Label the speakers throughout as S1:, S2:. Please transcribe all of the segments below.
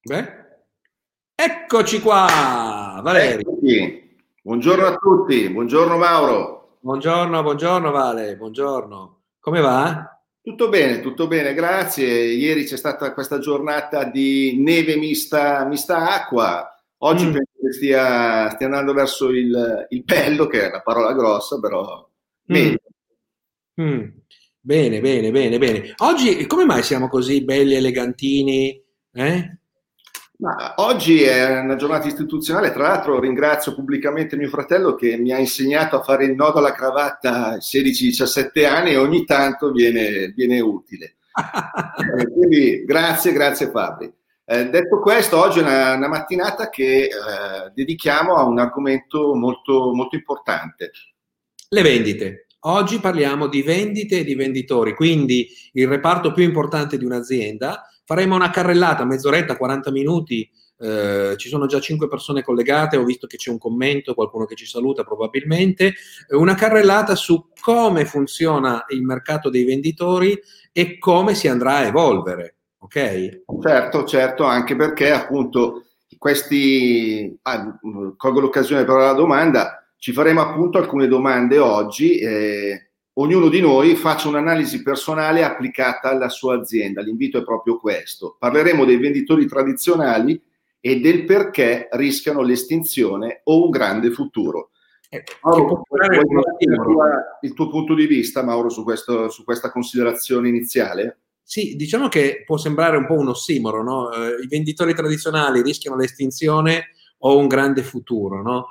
S1: Beh, eccoci qua, Valerio.
S2: Eccoci. Buongiorno a tutti, buongiorno Mauro.
S1: Buongiorno, buongiorno Vale, buongiorno. Come va?
S2: Tutto bene, tutto bene, grazie. Ieri c'è stata questa giornata di neve mista, mista acqua. Oggi mm. penso che stia, stia, andando verso il, il, bello, che è una parola grossa, però
S1: mm. Mm. Bene, bene, bene, bene. Oggi come mai siamo così belli, elegantini? Eh?
S2: Ma oggi è una giornata istituzionale, tra l'altro ringrazio pubblicamente mio fratello che mi ha insegnato a fare il nodo alla cravatta a 16-17 anni e ogni tanto viene, viene utile. Eh, quindi grazie, grazie Fabri. Eh, detto questo, oggi è una, una mattinata che eh, dedichiamo a un argomento molto, molto importante.
S1: Le vendite. Oggi parliamo di vendite e di venditori, quindi il reparto più importante di un'azienda. Faremo una carrellata, mezz'oretta, 40 minuti. Eh, ci sono già 5 persone collegate, ho visto che c'è un commento, qualcuno che ci saluta probabilmente. Una carrellata su come funziona il mercato dei venditori e come si andrà a evolvere. Ok?
S2: Certo, certo, anche perché appunto questi. Ah, colgo l'occasione per la domanda ci faremo appunto alcune domande oggi. Eh, ognuno di noi faccia un'analisi personale applicata alla sua azienda. L'invito è proprio questo. Parleremo dei venditori tradizionali e del perché rischiano l'estinzione o un grande futuro. Eh, Mauro, il, il tuo punto di vista, Mauro, su, questo, su questa considerazione iniziale?
S1: Sì, diciamo che può sembrare un po' un ossimoro, no? eh, I venditori tradizionali rischiano l'estinzione o un grande futuro, no?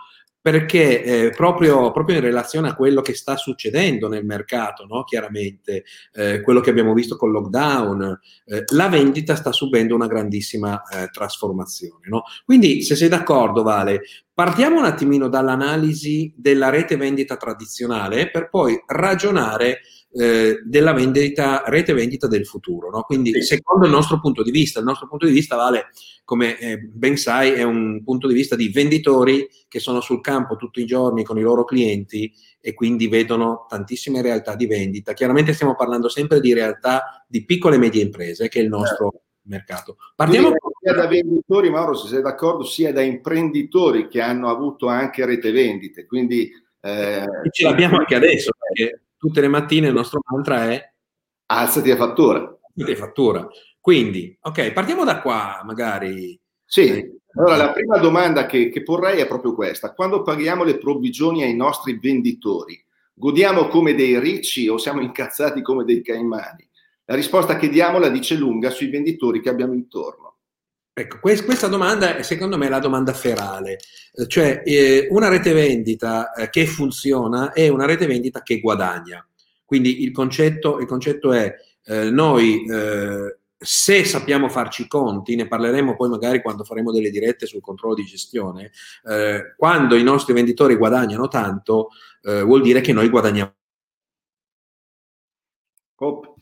S1: Perché eh, proprio, proprio, in relazione a quello che sta succedendo nel mercato, no? chiaramente, eh, quello che abbiamo visto col lockdown, eh, la vendita sta subendo una grandissima eh, trasformazione. No? Quindi, se sei d'accordo, Vale, partiamo un attimino dall'analisi della rete vendita tradizionale per poi ragionare eh, della vendita, rete vendita del futuro. No? Quindi, sì. secondo il nostro punto di vista, il nostro punto di vista vale, come eh, ben sai, è un punto di vista di venditori che sono sul campo tutti i giorni con i loro clienti e quindi vedono tantissime realtà di vendita. Chiaramente stiamo parlando sempre di realtà di piccole e medie imprese, che è il nostro certo. mercato.
S2: Partiamo sia da venditori, Mauro, se sei d'accordo, sia da imprenditori che hanno avuto anche rete vendite. Quindi
S1: eh, ce l'abbiamo anche adesso, perché tutte le mattine il nostro mantra è
S2: alzati a fattura.
S1: Alzati a fattura. Quindi, ok, partiamo da qua, magari.
S2: Sì, allora la prima domanda che, che porrei è proprio questa. Quando paghiamo le provvigioni ai nostri venditori, godiamo come dei ricci o siamo incazzati come dei caimani? La risposta che diamo la dice lunga sui venditori che abbiamo intorno.
S1: Ecco, questa domanda è secondo me la domanda ferale, eh, cioè eh, una rete vendita eh, che funziona è una rete vendita che guadagna. Quindi il concetto, il concetto è eh, noi eh, se sappiamo farci i conti, ne parleremo poi magari quando faremo delle dirette sul controllo di gestione, eh, quando i nostri venditori guadagnano tanto vuol dire che noi guadagniamo.
S2: Oh.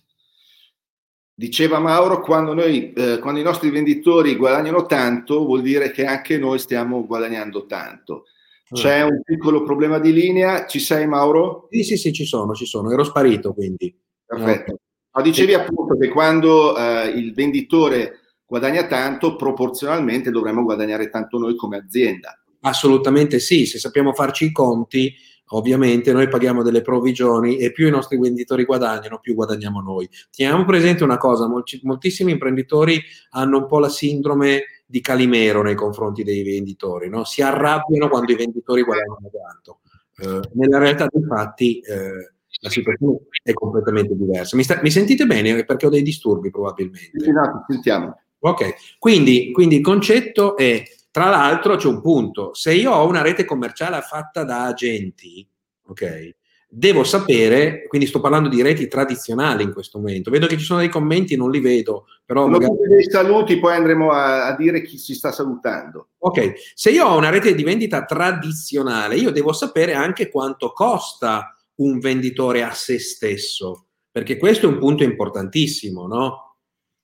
S2: Diceva Mauro, quando, noi, eh, quando i nostri venditori guadagnano tanto, vuol dire che anche noi stiamo guadagnando tanto. C'è un piccolo problema di linea, ci sei Mauro?
S1: Sì, sì, sì, ci sono, ci sono, ero sparito quindi.
S2: Perfetto. Ma dicevi appunto che quando eh, il venditore guadagna tanto, proporzionalmente dovremmo guadagnare tanto noi come azienda.
S1: Assolutamente sì, se sappiamo farci i conti, ovviamente noi paghiamo delle provvigioni e più i nostri venditori guadagnano, più guadagniamo noi. Teniamo presente una cosa, molti, moltissimi imprenditori hanno un po' la sindrome di Calimero nei confronti dei venditori, no? si arrabbiano quando i venditori guadagnano tanto. Eh, nella realtà dei fatti eh, la situazione è completamente diversa. Mi, sta, mi, sentite bene? Perché ho dei disturbi probabilmente.
S2: Sì, no, sentiamo.
S1: Ok, quindi, quindi il concetto è tra l'altro c'è un punto, se io ho una rete commerciale fatta da agenti, ok, devo sapere, quindi sto parlando di reti tradizionali in questo momento, vedo che ci sono dei commenti, non li vedo, però...
S2: Magari... dei saluti, poi andremo a, a, dire chi si sta salutando.
S1: Ok, se io ho una rete di vendita tradizionale, io devo sapere anche quanto costa un venditore a se stesso, perché questo è un punto importantissimo, no?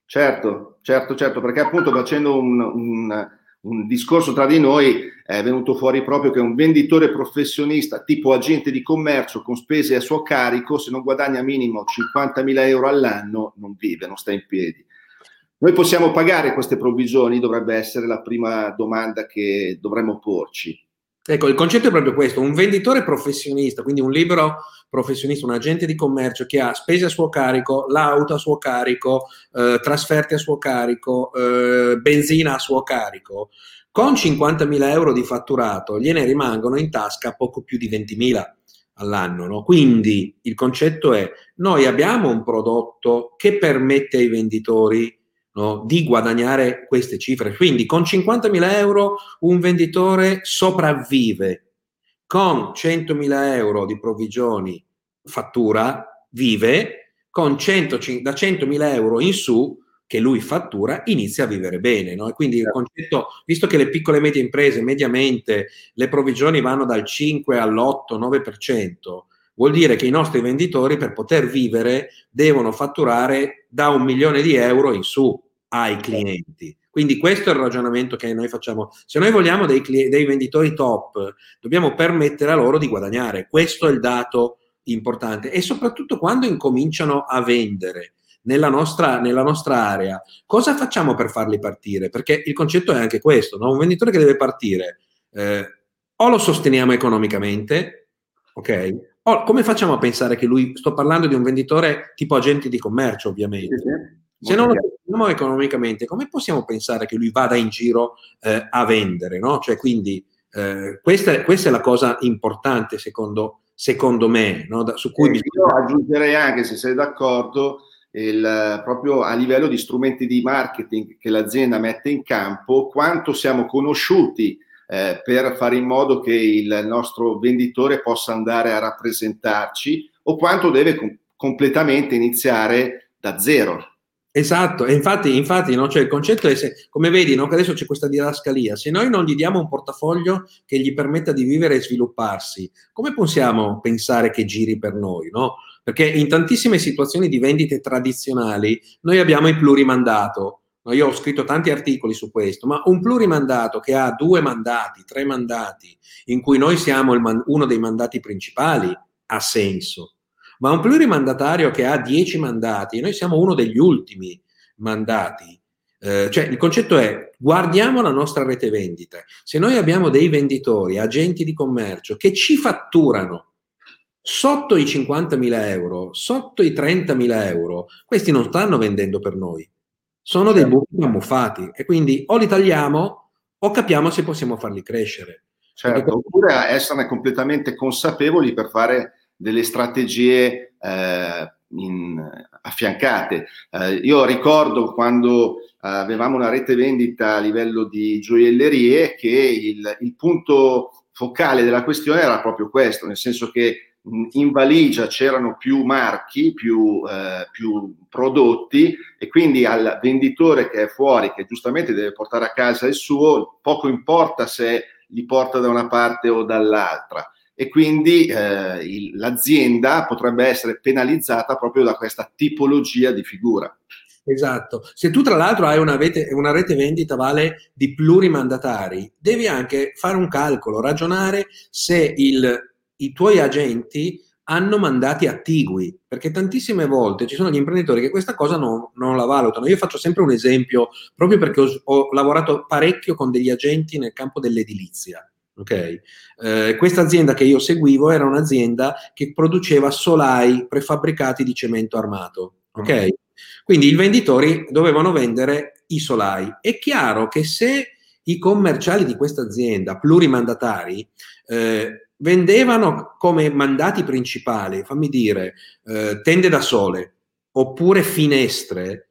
S2: Certo, certo, certo, perché appunto facendo un, un un discorso tra di noi è venuto fuori proprio che un venditore professionista tipo agente di commercio con spese a suo carico, se non guadagna minimo 50.000 euro all'anno, non vive, non sta in piedi. Noi possiamo pagare queste provvigioni? Dovrebbe essere la prima domanda che dovremmo porci.
S1: Ecco, il concetto è proprio questo, un venditore professionista, quindi un libero professionista, un agente di commercio che ha spese a suo carico, l'auto a suo carico, eh, trasferte a suo carico, eh, benzina a suo carico, con 50.000 euro di fatturato gliene rimangono in tasca poco più di 20.000 all'anno. No? Quindi il concetto è, noi abbiamo un prodotto che permette ai venditori no, di guadagnare queste cifre. Quindi con 50.000 euro un venditore sopravvive, con 100.000 euro di provvigioni fattura, vive, con 100, da 100.000 euro in su che lui fattura inizia a vivere bene. No? E quindi il certo. concetto, visto che le piccole e medie imprese mediamente le provvigioni vanno dal 5 all'8-9%, vuol dire che i nostri venditori per poter vivere devono fatturare da un milione di euro in su ai clienti. Quindi questo è il ragionamento che noi facciamo. Se noi vogliamo dei, dei venditori top, dobbiamo permettere a loro di guadagnare. Questo è il dato importante. E soprattutto quando incominciano a vendere nella nostra, nella nostra area, cosa facciamo per farli partire? Perché il concetto è anche questo, no? un venditore che deve partire, eh, o lo sosteniamo economicamente, ok? O come facciamo a pensare che lui, sto parlando di un venditore tipo agente di commercio ovviamente, sì, sì. Se non lo sosteniamo economicamente, come possiamo pensare che lui vada in giro eh, a vendere? No? Cioè, quindi eh, questa, è, questa, è la cosa importante secondo, secondo me, no? da, su cui
S2: eh, bisogna... Io aggiungerei anche, se sei d'accordo, il, proprio a livello di strumenti di marketing che l'azienda mette in campo, quanto siamo conosciuti eh, per fare in modo che il nostro venditore possa andare a rappresentarci o quanto deve com- completamente iniziare da zero.
S1: Esatto, e infatti, infatti no? cioè, il concetto è, se, come vedi, no? adesso c'è questa didascalia, se noi non gli diamo un portafoglio che gli permetta di vivere e svilupparsi, come possiamo pensare che giri per noi? No? Perché in tantissime situazioni di vendite tradizionali noi abbiamo il plurimandato. Io ho scritto tanti articoli su questo, ma un plurimandato che ha due mandati, tre mandati, in cui noi siamo man- uno dei mandati principali, ha senso. Ma un plurimandatario che ha dieci mandati, noi siamo uno degli ultimi mandati. Eh, cioè il concetto è guardiamo la nostra rete vendita. Se noi abbiamo dei venditori, agenti di commercio che ci fatturano sotto i 50.000 euro, sotto i 30.000 euro, questi non stanno vendendo per noi, sono dei certo. buchi ammuffati e quindi o li tagliamo o capiamo se possiamo farli crescere.
S2: Certo, oppure esserne completamente consapevoli per fare delle strategie eh, in, affiancate. Eh, io ricordo quando avevamo una rete vendita a livello di gioiellerie che il, il punto focale della questione era proprio questo, nel senso che in valigia c'erano più marchi, più, eh, più, prodotti e quindi al venditore che è fuori, che giustamente deve portare a casa il suo, poco importa se li porta da una parte o dall'altra e quindi eh, il, l'azienda potrebbe essere penalizzata proprio da questa tipologia di figura.
S1: Esatto. Se tu tra l'altro hai una rete, una rete vendita vale di plurimandatari, devi anche fare un calcolo, ragionare se il i tuoi agenti hanno mandati attigui, perché tantissime volte ci sono gli imprenditori che questa cosa non, non la valutano. Io faccio sempre un esempio, proprio perché ho, ho lavorato parecchio con degli agenti nel campo dell'edilizia. Okay? Eh, questa azienda che io seguivo era un'azienda che produceva solai prefabbricati di cemento armato. Okay? Mm. Quindi i venditori dovevano vendere i solai. È chiaro che se i commerciali di questa azienda, plurimandatari, eh, vendevano come mandati principali, fammi dire, eh, tende da sole oppure finestre,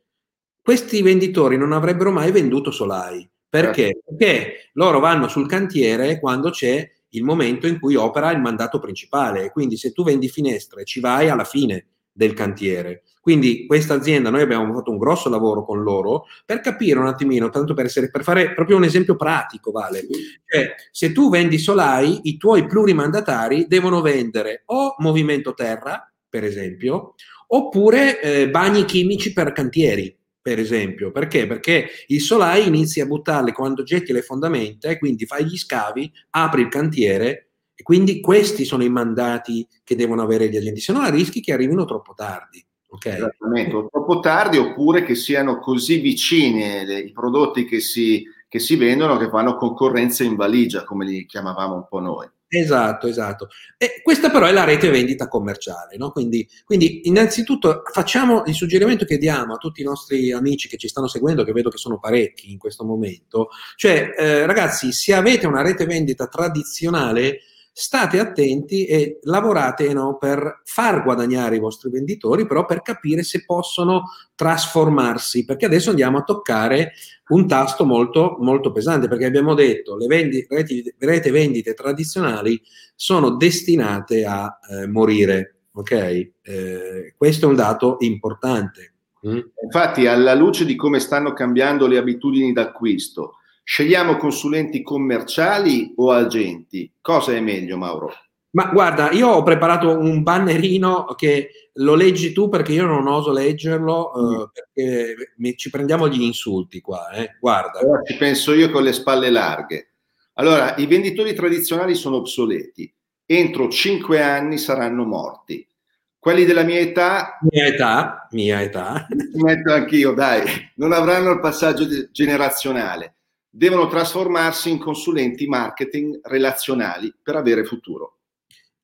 S1: questi venditori non avrebbero mai venduto solai. Perché? Certo. Perché loro vanno sul cantiere quando c'è il momento in cui opera il mandato principale. Quindi se tu vendi finestre ci vai alla fine del cantiere. Quindi questa azienda, noi abbiamo fatto un grosso lavoro con loro per capire un attimino, tanto per, essere, per fare proprio un esempio pratico, Vale. Cioè, se tu vendi solai, i tuoi plurimandatari devono vendere o movimento terra, per esempio, oppure eh, bagni chimici per cantieri, per esempio. Perché? Perché il solai inizi a buttarli quando getti le fondamenta e quindi fai gli scavi, apri il cantiere e quindi questi sono i mandati che devono avere gli agenti, se no rischi che arrivino troppo tardi.
S2: Okay. Esattamente, o troppo tardi oppure che siano così vicini le, i prodotti che si, che si vendono che fanno concorrenza in valigia, come li chiamavamo un po' noi.
S1: Esatto, esatto. E questa però è la rete vendita commerciale, no? quindi, quindi, innanzitutto facciamo il suggerimento che diamo a tutti i nostri amici che ci stanno seguendo, che vedo che sono parecchi in questo momento, cioè eh, ragazzi, se avete una rete vendita tradizionale, state attenti e lavorate no, per far guadagnare i vostri venditori, però per capire se possono trasformarsi, perché adesso andiamo a toccare un tasto molto, molto pesante, perché abbiamo detto le vendi, reti, rete vendite tradizionali sono destinate a eh, morire. Ok? Eh, questo è un dato importante.
S2: Mm? Infatti, alla luce di come stanno cambiando le abitudini d'acquisto, Scegliamo consulenti commerciali o agenti? Cosa è meglio, Mauro?
S1: Ma guarda, io ho preparato un bannerino che lo leggi tu perché io non oso leggerlo, mm. uh, perché mi, ci prendiamo gli insulti qua. Eh. Guarda.
S2: Allora ci penso io con le spalle larghe. Allora, i venditori tradizionali sono obsoleti. Entro cinque anni saranno morti. Quelli della mia età...
S1: Mia età, mia età.
S2: Metto anch'io, dai. Non avranno il passaggio generazionale devono trasformarsi in consulenti marketing relazionali per avere futuro.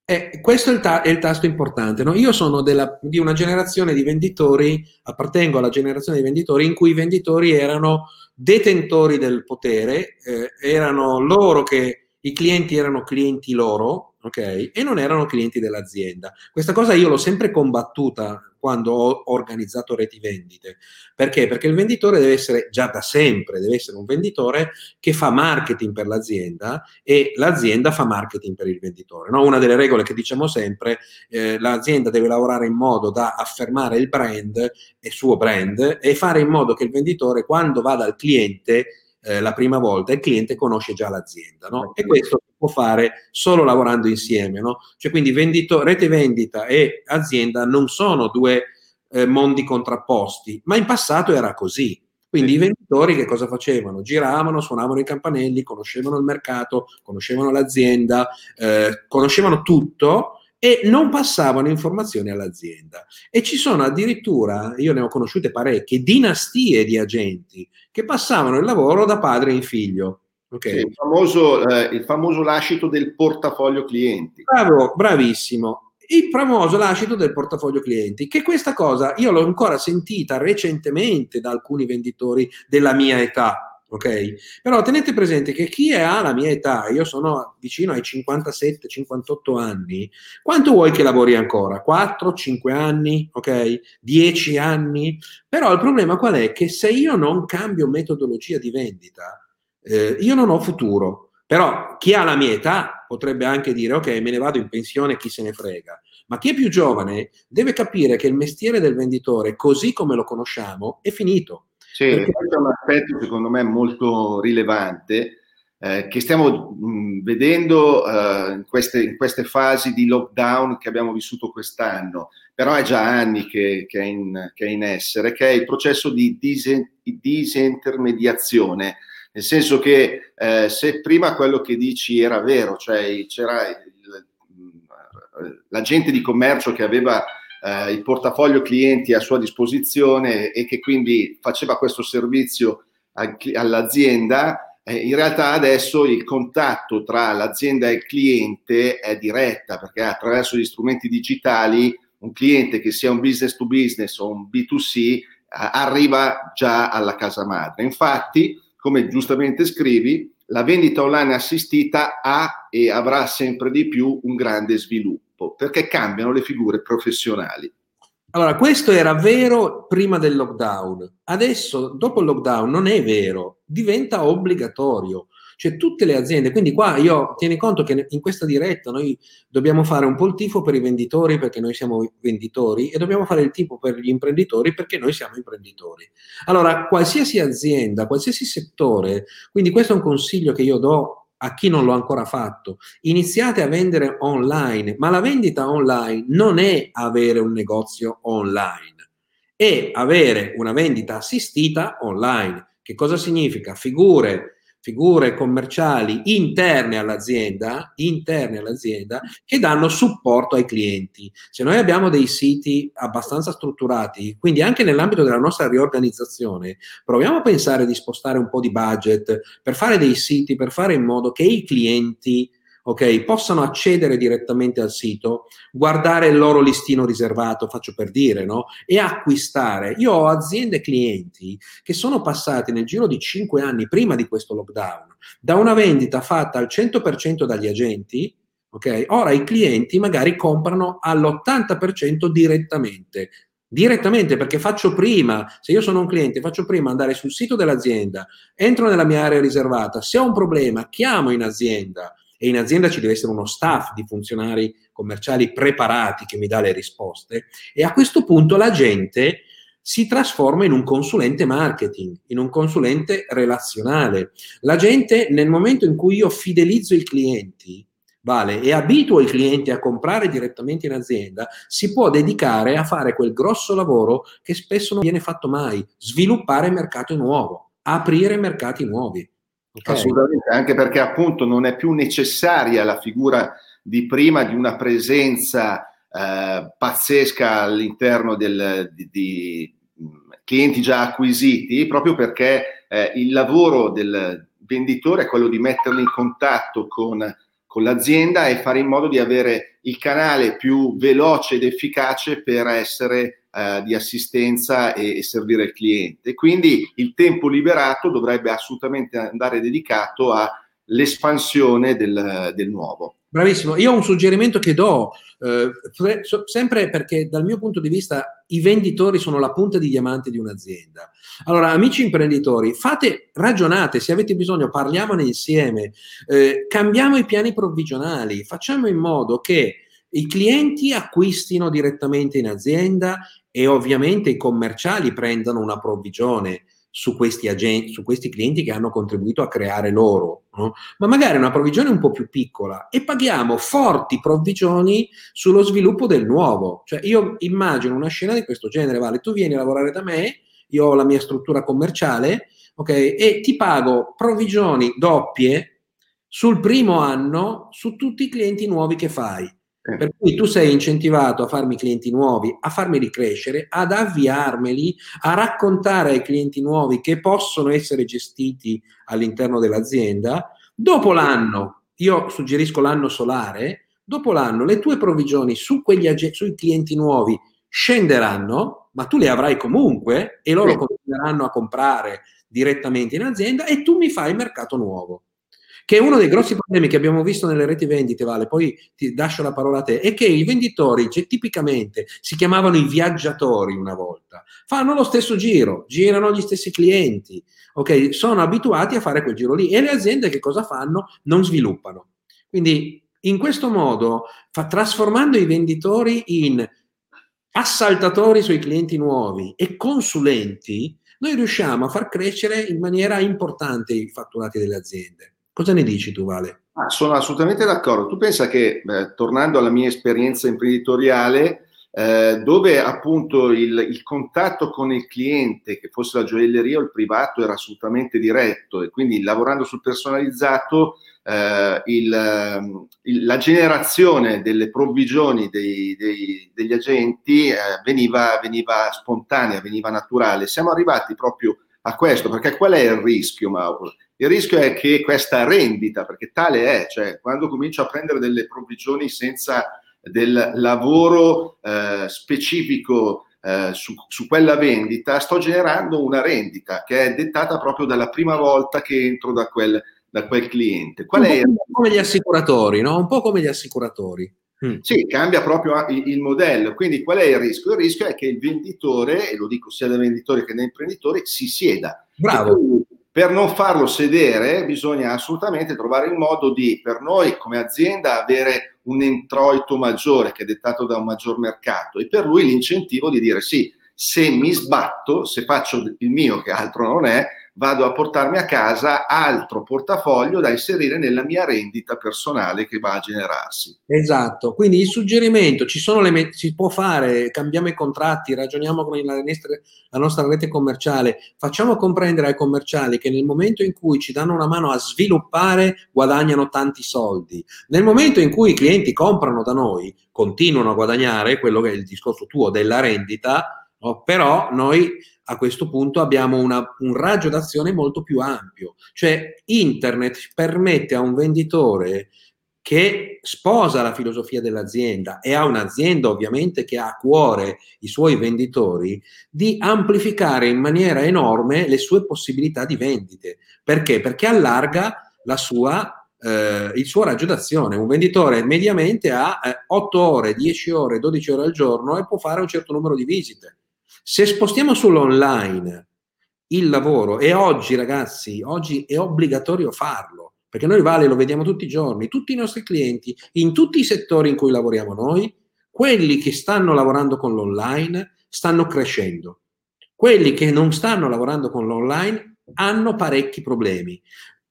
S1: Eh, questo è il, ta- è il, tasto importante. No? Io sono della, di una generazione di venditori, appartengo alla generazione di venditori in cui i venditori erano detentori del potere, eh, erano loro che i clienti erano clienti loro, ok? E non erano clienti dell'azienda. Questa cosa io l'ho sempre combattuta quando ho organizzato reti vendite. Perché? Perché il venditore deve essere già da sempre, deve essere un venditore che fa marketing per l'azienda e l'azienda fa marketing per il venditore. No? Una delle regole che diciamo sempre, eh, l'azienda deve lavorare in modo da affermare il brand, il suo brand, e fare in modo che il venditore quando va dal cliente eh, la prima volta, il cliente conosce già l'azienda, no? E questo si può fare solo lavorando insieme, no? Cioè quindi vendito, rete vendita e azienda non sono due eh, mondi contrapposti, ma in passato era così. Quindi i venditori che cosa facevano? Giravano, suonavano i campanelli, conoscevano il mercato, conoscevano l'azienda, eh, conoscevano tutto e non passavano informazioni all'azienda. E ci sono addirittura, io ne ho conosciute parecchie, dinastie di agenti che passavano il lavoro da padre in figlio.
S2: Okay. Sì, il, famoso, eh, il famoso lascito del portafoglio clienti.
S1: Bravo, bravissimo. Il famoso lascito del portafoglio clienti, che questa cosa io l'ho ancora sentita recentemente da alcuni venditori della mia età, ok? Però tenete presente che chi ha la mia età, io sono vicino ai 57-58 anni, quanto vuoi che lavori ancora? 4, 5 anni, ok? 10 anni? Però il problema qual è? Che se io non cambio metodologia di vendita, eh, io non ho futuro. Però chi ha la mia età potrebbe anche dire ok, me ne vado in pensione, chi se ne frega. Ma chi è più giovane deve capire che il mestiere del venditore, così come lo conosciamo, è finito
S2: sì, questo è un aspetto secondo me molto rilevante eh, che stiamo mh, vedendo eh, in, queste, in, queste, fasi di lockdown che abbiamo vissuto quest'anno, però è già anni che, che, è, in, che è, in, essere, che è il processo di disintermediazione, nel senso che eh, se prima quello che dici era vero, cioè c'era il, l'agente di commercio che aveva eh, il portafoglio clienti a sua disposizione e che quindi faceva questo servizio all'azienda, eh, in realtà adesso il contatto tra l'azienda e il cliente è diretta perché attraverso gli strumenti digitali un cliente che sia un business to business o un B2C eh, arriva già alla casa madre. Infatti, come giustamente scrivi, la vendita online assistita ha e avrà sempre di più un grande sviluppo perché cambiano le figure professionali.
S1: Allora, questo era vero prima del lockdown. Adesso, dopo il lockdown, non è vero, diventa obbligatorio. Cioè, tutte le aziende, quindi qua io tieni conto che in questa diretta noi dobbiamo fare un po' il tifo per i venditori perché noi siamo venditori e dobbiamo fare il tifo per gli imprenditori perché noi siamo imprenditori. Allora, qualsiasi azienda, qualsiasi settore, quindi questo è un consiglio che io do a chi non l'ha ancora fatto, iniziate a vendere online, ma la vendita online non è avere un negozio online, è avere una vendita assistita online. Che cosa significa? Figure, figure commerciali interne all'azienda, interne all'azienda che danno supporto ai clienti. Se noi abbiamo dei siti abbastanza strutturati, quindi anche nell'ambito della nostra riorganizzazione, proviamo a pensare di spostare un po' di budget per fare dei siti, per fare in modo che i clienti ok? Possano accedere direttamente al sito, guardare il loro listino riservato, faccio per dire, no? E acquistare. Io ho aziende clienti che sono passati nel giro di 5 anni prima di questo lockdown da una vendita fatta al 100% dagli agenti, ok? Ora i clienti magari comprano all'80% direttamente. Direttamente perché faccio prima, se io sono un cliente, faccio prima andare sul sito dell'azienda, entro nella mia area riservata, se ho un problema chiamo in azienda, e in azienda ci deve essere uno staff di funzionari commerciali preparati che mi dà le risposte e a questo punto la gente si trasforma in un consulente marketing, in un consulente relazionale. La gente nel momento in cui io fidelizzo i clienti, vale, e abituo i clienti a comprare direttamente in azienda, si può dedicare a fare quel grosso lavoro che spesso non viene fatto mai, sviluppare mercato nuovo, aprire mercati nuovi.
S2: Okay. Assolutamente, anche perché appunto non è più necessaria la figura di prima di una presenza eh, pazzesca all'interno del, di, di, clienti già acquisiti, proprio perché eh, il lavoro del venditore è quello di metterli in contatto con, con l'azienda e fare in modo di avere il canale più veloce ed efficace per essere eh, di assistenza e, e, servire il cliente. Quindi il tempo liberato dovrebbe assolutamente andare dedicato all'espansione del, del nuovo.
S1: Bravissimo, io ho un suggerimento che do, eh, sempre perché dal mio punto di vista i venditori sono la punta di diamante di un'azienda. Allora, amici imprenditori, fate, ragionate, se avete bisogno parliamone insieme, eh, cambiamo i piani provvigionali, facciamo in modo che i clienti acquistino direttamente in azienda e ovviamente i commerciali prendano una provvigione su questi, agenti, su questi clienti che hanno contribuito a creare loro, no? ma magari una provvigione un po' più piccola e paghiamo forti provvigioni sullo sviluppo del nuovo. Cioè io immagino una scena di questo genere, Vale, tu vieni a lavorare da me, io ho la mia struttura commerciale, ok, e ti pago provvigioni doppie sul primo anno su tutti i clienti nuovi che fai. Eh. Per cui tu sei incentivato a farmi clienti nuovi, a farmeli crescere, ad avviarmeli, a raccontare ai clienti nuovi che possono essere gestiti all'interno dell'azienda. Dopo l'anno, io suggerisco l'anno solare, dopo l'anno le tue provvigioni su quegli, sui clienti nuovi scenderanno, ma tu le avrai comunque e loro continueranno a comprare direttamente in azienda e tu mi fai il mercato nuovo che è uno dei grossi problemi che abbiamo visto nelle reti vendite, Vale, poi ti lascio la parola a te, è che i venditori cioè, tipicamente si chiamavano i viaggiatori una volta, fanno lo stesso giro, girano gli stessi clienti, ok? Sono abituati a fare quel giro lì e le aziende che cosa fanno? Non sviluppano. Quindi in questo modo, fa, trasformando i venditori in assaltatori sui clienti nuovi e consulenti, noi riusciamo a far crescere in maniera importante i fatturati delle aziende. Cosa ne dici tu, Vale?
S2: Ah, sono assolutamente d'accordo. Tu pensa che, eh, tornando alla mia esperienza imprenditoriale, eh, dove appunto il, il, contatto con il cliente, che fosse la gioielleria o il privato, era assolutamente diretto e quindi lavorando sul personalizzato, eh, il, il, la generazione delle provvigioni dei, dei, degli agenti eh, veniva, veniva spontanea, veniva naturale. Siamo arrivati proprio a questo, perché qual è il rischio, Mauro? Il rischio è che questa rendita, perché tale è, cioè quando comincio a prendere delle provvigioni senza del lavoro eh, specifico eh, su, su, quella vendita, sto generando una rendita che è dettata proprio dalla prima volta che entro da quel, da quel cliente.
S1: Qual Un è? po' come gli assicuratori, no? Un po' come gli assicuratori.
S2: Mm. Sì, cambia proprio il, il, modello. Quindi qual è il rischio? Il rischio è che il venditore, e lo dico sia da venditore che da imprenditore, si sieda.
S1: Bravo.
S2: Per non farlo sedere bisogna assolutamente trovare il modo di, per noi come azienda, avere un introito maggiore che è dettato da un maggior mercato e per lui l'incentivo di dire sì, se mi sbatto, se faccio il mio che altro non è, vado a portarmi a casa altro portafoglio da inserire nella mia rendita personale che va a generarsi.
S1: Esatto, quindi il suggerimento, ci sono le, si può fare, cambiamo i contratti, ragioniamo con la, la nostra rete commerciale, facciamo comprendere ai commerciali che nel momento in cui ci danno una mano a sviluppare guadagnano tanti soldi. Nel momento in cui i clienti comprano da noi, continuano a guadagnare, quello che è il discorso tuo della rendita, no? però noi a questo punto abbiamo una, un raggio d'azione molto più ampio. Cioè internet permette a un venditore che sposa la filosofia dell'azienda e ha un'azienda ovviamente che ha a cuore i suoi venditori, di amplificare in maniera enorme le sue possibilità di vendite. Perché? Perché allarga sua, eh, il suo raggio d'azione. Un venditore mediamente ha eh, 8 ore, 10 ore, 12 ore al giorno e può fare un certo numero di visite se spostiamo sull'online il lavoro, e oggi ragazzi, oggi è obbligatorio farlo, perché noi Vale lo vediamo tutti i giorni, tutti i nostri clienti, in tutti i settori in cui lavoriamo noi, quelli che stanno lavorando con l'online stanno crescendo. Quelli che non stanno lavorando con l'online hanno parecchi problemi.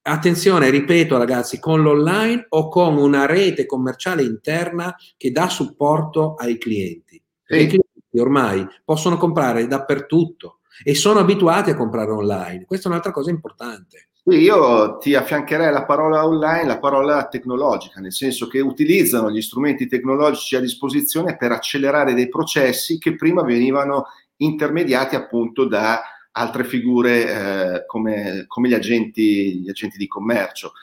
S1: Attenzione, ripeto ragazzi, con l'online o con una rete commerciale interna che dà supporto ai clienti. Sì. Ormai possono comprare dappertutto e sono abituati a comprare online. Questa è un'altra cosa importante.
S2: Io ti affiancherei la parola online, la parola tecnologica, nel senso che utilizzano gli strumenti tecnologici a disposizione per accelerare dei processi che prima venivano intermediati appunto da altre figure eh, come, come gli, agenti, gli, agenti, di commercio.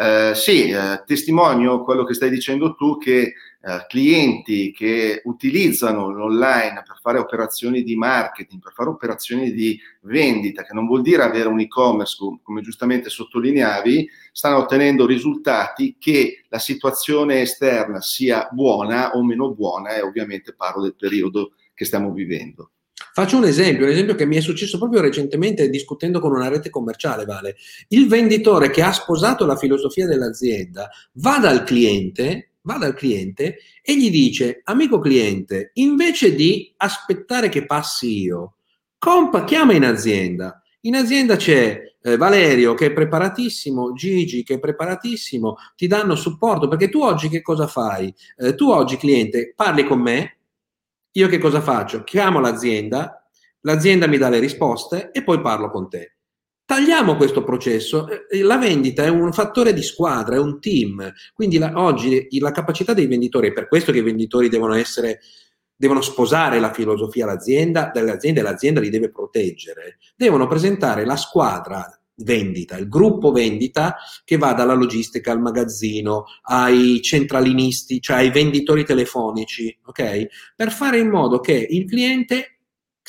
S2: Eh, sì, eh, testimonio quello che stai dicendo tu che eh, clienti che utilizzano l'online per fare operazioni di marketing, per fare operazioni di vendita, che non vuol dire avere un e-commerce, come giustamente sottolineavi, stanno ottenendo risultati che la situazione esterna sia buona o meno buona e ovviamente parlo del periodo che stiamo vivendo.
S1: Faccio un esempio, un esempio che mi è successo proprio recentemente discutendo con una rete commerciale, Vale. Il venditore che ha sposato la filosofia dell'azienda va dal cliente va dal cliente e gli dice, amico cliente, invece di aspettare che passi io, compa, chiama in azienda. In azienda c'è eh, Valerio che è preparatissimo, Gigi che è preparatissimo, ti danno supporto perché tu oggi che cosa fai? Eh, tu oggi cliente parli con me, io che cosa faccio? Chiamo l'azienda, l'azienda mi dà le risposte e poi parlo con te. Tagliamo questo processo. Eh, la vendita è un fattore di squadra, è un team. Quindi la, oggi la capacità dei venditori, è per questo che i venditori devono essere devono sposare la filosofia dell'azienda, dell'azienda e l'azienda li deve proteggere. Devono presentare la squadra vendita, il gruppo vendita che va dalla logistica al magazzino, ai centralinisti, cioè ai venditori telefonici, ok? Per fare in modo che il cliente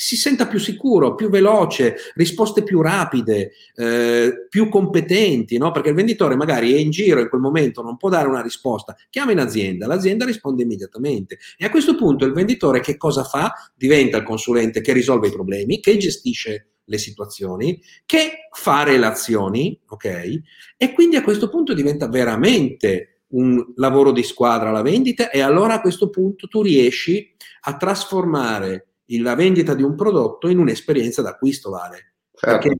S1: si senta più sicuro, più veloce, risposte più rapide, eh, più competenti, no? perché il venditore magari è in giro in quel momento, non può dare una risposta, chiama in azienda, l'azienda risponde immediatamente e a questo punto il venditore che cosa fa? Diventa il consulente che risolve i problemi, che gestisce le situazioni, che fa relazioni, ok? E quindi a questo punto diventa veramente un lavoro di squadra la vendita e allora a questo punto tu riesci a trasformare la vendita di un prodotto in un'esperienza d'acquisto vale. Certo. Perché,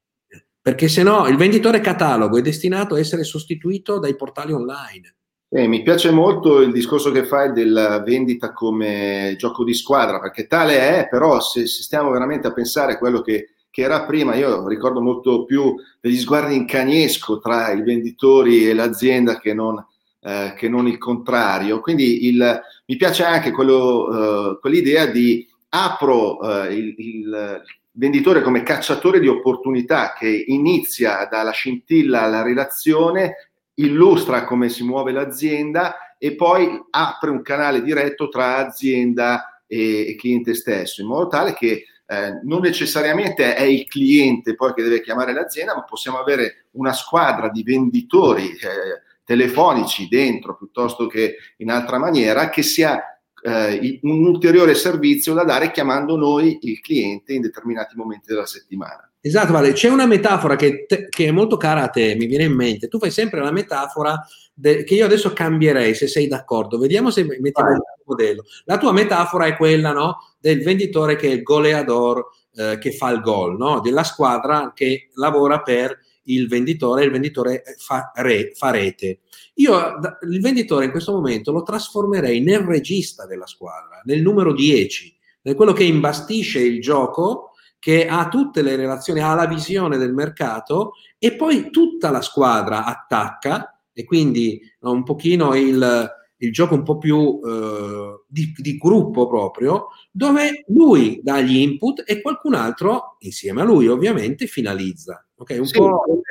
S1: perché se no il venditore catalogo è destinato a essere sostituito dai portali online.
S2: Eh, mi piace molto il discorso che fai della vendita come gioco di squadra, perché tale è, però se, se stiamo veramente a pensare a quello che, che, era prima, io ricordo molto più degli sguardi in cagnesco tra i venditori e l'azienda che non, eh, che non il contrario. Quindi il, mi piace anche quello, eh, quell'idea di apro eh, il, il, venditore come cacciatore di opportunità che inizia dalla scintilla alla relazione, illustra come si muove l'azienda e poi apre un canale diretto tra azienda e, e cliente stesso, in modo tale che eh, non necessariamente è il cliente poi che deve chiamare l'azienda, ma possiamo avere una squadra di venditori eh, telefonici dentro piuttosto che in altra maniera che sia eh, un ulteriore servizio da dare chiamando noi il cliente in determinati momenti della settimana.
S1: Esatto, Vale. C'è una metafora che, te, che, è molto cara a te, mi viene in mente. Tu fai sempre la metafora de, che io adesso cambierei, se sei d'accordo. Vediamo se mettiamo il modello. La tua metafora è quella no, del venditore che è il goleador, eh, che fa il gol, no? della squadra che lavora per il venditore il venditore fa, re, fa rete. Io il venditore in questo momento lo trasformerei nel regista della squadra, nel numero 10, nel quello che imbastisce il gioco, che ha tutte le relazioni, ha la visione del mercato e poi tutta la squadra attacca e quindi un pochino il, il gioco un po' più eh, di, di, gruppo proprio, dove lui dà gli input e qualcun altro, insieme a lui ovviamente, finalizza.
S2: Okay, sì,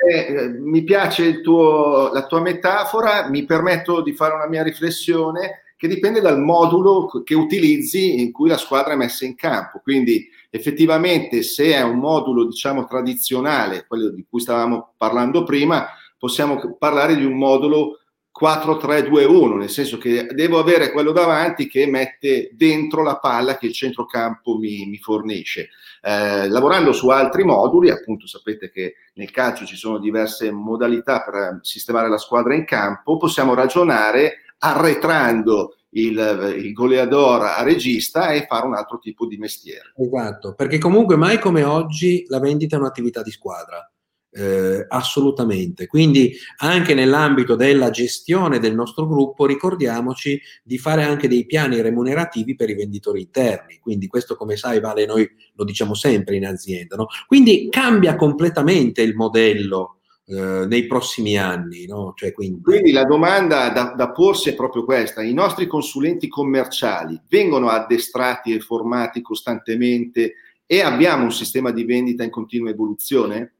S2: eh, mi piace tuo, la tua metafora, mi permetto di fare una mia riflessione che dipende dal modulo che utilizzi in cui la squadra è messa in campo. Quindi effettivamente se è un modulo diciamo tradizionale, quello di cui stavamo parlando prima, possiamo parlare di un modulo 4-3-2-1, nel senso che devo avere quello davanti che mette dentro la palla che il centrocampo mi, mi fornisce. Eh, lavorando su altri moduli, appunto sapete che nel calcio ci sono diverse modalità per sistemare la squadra in campo, possiamo ragionare arretrando il, il goleador a regista e fare un altro tipo di mestiere.
S1: Esatto, perché comunque mai come oggi la vendita è un'attività di squadra eh, assolutamente. Quindi anche nell'ambito della gestione del nostro gruppo ricordiamoci di fare anche dei piani remunerativi per i venditori interni. Quindi questo come sai Vale noi lo diciamo sempre in azienda. No? Quindi cambia completamente il modello eh, nei prossimi anni. No? Cioè,
S2: quindi... quindi... la domanda da, da porsi è proprio questa. I nostri consulenti commerciali vengono addestrati e formati costantemente e abbiamo un sistema di vendita in continua evoluzione?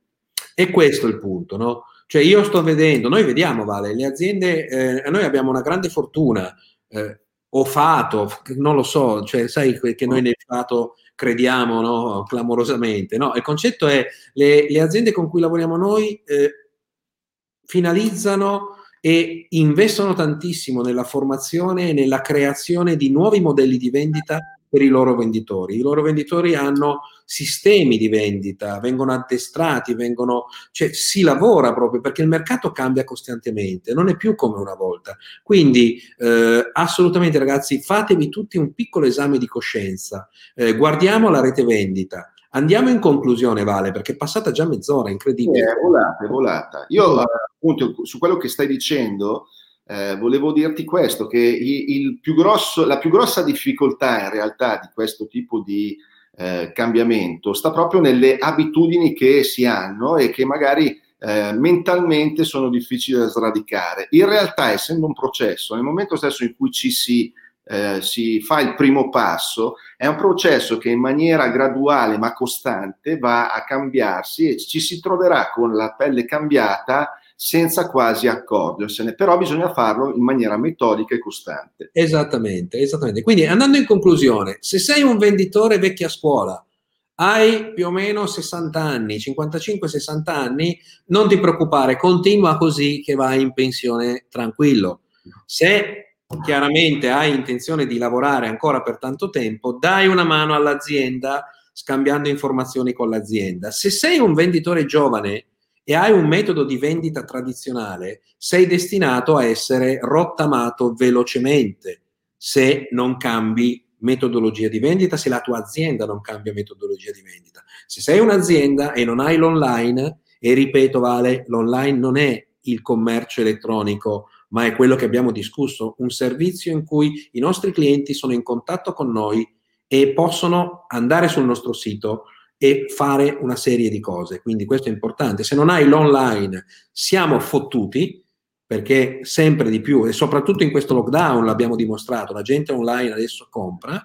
S1: E questo è il punto, no? Cioè io sto vedendo, noi vediamo, Vale, le aziende, eh, noi abbiamo una grande fortuna, eh, o fato, non lo so, cioè sai che noi nel fato crediamo no? clamorosamente, no? Il concetto è le, le aziende con cui lavoriamo noi eh, finalizzano e investono tantissimo nella formazione e nella creazione di nuovi modelli di vendita per i loro venditori. I loro venditori hanno sistemi di vendita, vengono addestrati, vengono, cioè si lavora proprio perché il mercato cambia costantemente, non è più come una volta. Quindi eh, assolutamente ragazzi, fatevi tutti un piccolo esame di coscienza, eh, guardiamo la rete vendita. Andiamo in conclusione, Vale, perché è passata già mezz'ora, incredibile.
S2: È volata, è volata. Io appunto su quello che stai dicendo, eh, volevo dirti questo, che il, il grosso, la più grossa difficoltà in realtà di questo tipo di eh, cambiamento sta proprio nelle abitudini che si hanno e che magari eh, mentalmente sono difficili da sradicare. In realtà, essendo un processo, nel momento stesso in cui ci si, eh, si fa il primo passo, è un processo che in maniera graduale ma costante va a cambiarsi e ci si troverà con la pelle cambiata senza quasi accorgersene, però bisogna farlo in maniera metodica e costante.
S1: Esattamente, esattamente. Quindi andando in conclusione, se sei un venditore vecchia scuola, hai più o meno 60 anni, 55-60 anni, non ti preoccupare, continua così che vai in pensione tranquillo. Se chiaramente hai intenzione di lavorare ancora per tanto tempo, dai una mano all'azienda scambiando informazioni con l'azienda. Se sei un venditore giovane, e hai un metodo di vendita tradizionale, sei destinato a essere rottamato velocemente se non cambi metodologia di vendita, se la tua azienda non cambia metodologia di vendita. Se sei un'azienda e non hai l'online, e ripeto, Vale, l'online non è il commercio elettronico, ma è quello che abbiamo discusso, un servizio in cui i nostri clienti sono in contatto con noi e possono andare sul nostro sito, e fare una serie di cose. Quindi questo è importante. Se non hai l'online, siamo fottuti perché sempre di più, e soprattutto in questo lockdown l'abbiamo dimostrato, la gente online adesso compra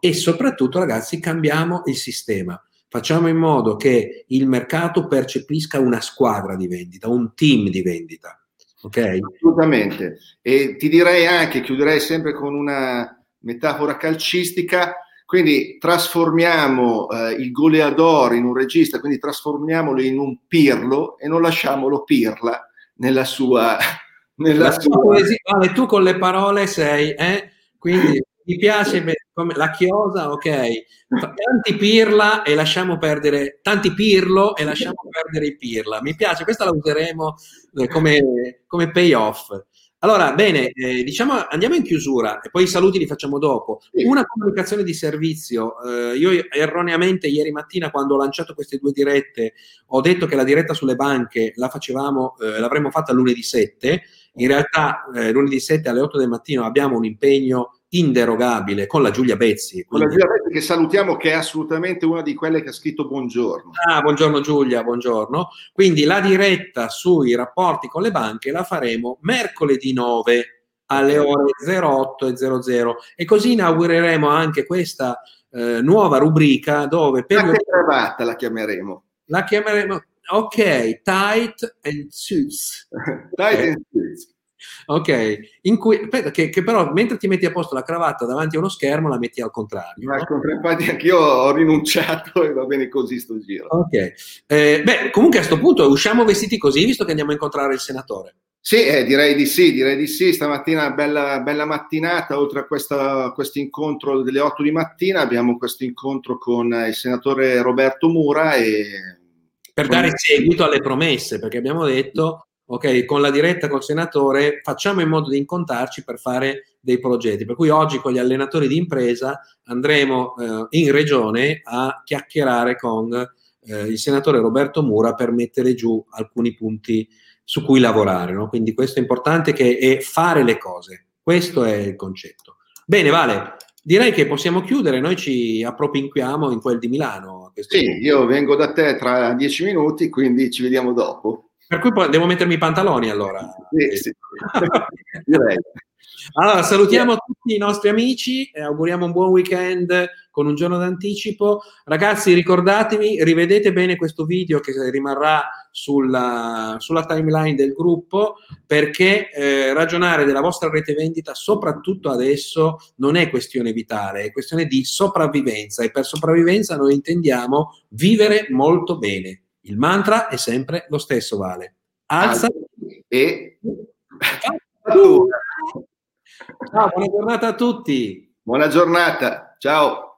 S1: e soprattutto ragazzi cambiamo il sistema. Facciamo in modo che il mercato percepisca una squadra di vendita, un team di vendita. Ok?
S2: Assolutamente. E ti direi anche, chiuderei sempre con una metafora calcistica, quindi trasformiamo eh, il goleador in un regista, quindi trasformiamolo in un pirlo e non lasciamolo pirla nella sua...
S1: Nella sua... Poesia, vale, tu con le parole sei, eh? quindi mi piace come la chiosa, ok, tanti pirla e lasciamo perdere, tanti pirlo e lasciamo perdere i pirla. Mi piace, questa la useremo eh, come, come payoff. Allora, bene, eh, diciamo andiamo in chiusura e poi i saluti li facciamo dopo. Una comunicazione di servizio. Eh, io erroneamente ieri mattina, quando ho lanciato queste due dirette, ho detto che la diretta sulle banche la facevamo, eh, l'avremmo fatta lunedì 7. In realtà, eh, lunedì 7 alle 8 del mattino abbiamo un impegno inderogabile con la Giulia Bezzi.
S2: Con la Giulia Bezzi che salutiamo che è assolutamente una di quelle che ha scritto buongiorno.
S1: Ah, buongiorno Giulia, buongiorno. Quindi la diretta sui rapporti con le banche la faremo mercoledì 9 alle ore 08 e 00 e così inaugureremo anche questa eh, nuova rubrica dove
S2: per la cravatta la chiameremo.
S1: La chiameremo ok, tight and suits.
S2: tight and suits.
S1: Ok, in cui, che, che, però mentre ti metti a posto la cravatta davanti a uno schermo la metti al contrario.
S2: Ma no? infatti anch'io ho rinunciato e va bene così sto giro.
S1: Ok, eh, beh comunque a questo punto usciamo vestiti così visto che andiamo a incontrare il senatore.
S2: Sì, eh, direi di sì, direi di sì. Stamattina bella, bella mattinata, oltre a questo incontro delle 8 di mattina abbiamo questo incontro con il senatore Roberto Mura e...
S1: Per dare seguito alle promesse, perché abbiamo detto ok, con la diretta col senatore facciamo in modo di incontrarci per fare dei progetti. Per cui oggi con gli allenatori di impresa andremo eh, in regione a chiacchierare con eh, il senatore Roberto Mura per mettere giù alcuni punti su cui lavorare. No? Quindi questo è importante che è fare le cose. Questo è il concetto. Bene, Vale, direi che possiamo chiudere, noi ci appropinquiamo in quel di Milano.
S2: Sì, punto. io vengo da te tra dieci minuti, quindi ci vediamo dopo.
S1: Per cui devo mettermi i pantaloni allora.
S2: Sì, sì.
S1: Allora, salutiamo tutti i nostri amici e auguriamo un buon weekend con un giorno d'anticipo. Ragazzi, ricordatevi, rivedete bene questo video che rimarrà sulla, sulla timeline del gruppo perché eh, ragionare della vostra rete vendita, soprattutto adesso, non è questione vitale, è questione di sopravvivenza e per sopravvivenza noi intendiamo vivere molto bene. Il mantra è sempre lo stesso, Vale. Alza
S2: e...
S1: Ciao, buona giornata a tutti.
S2: Buona giornata, ciao.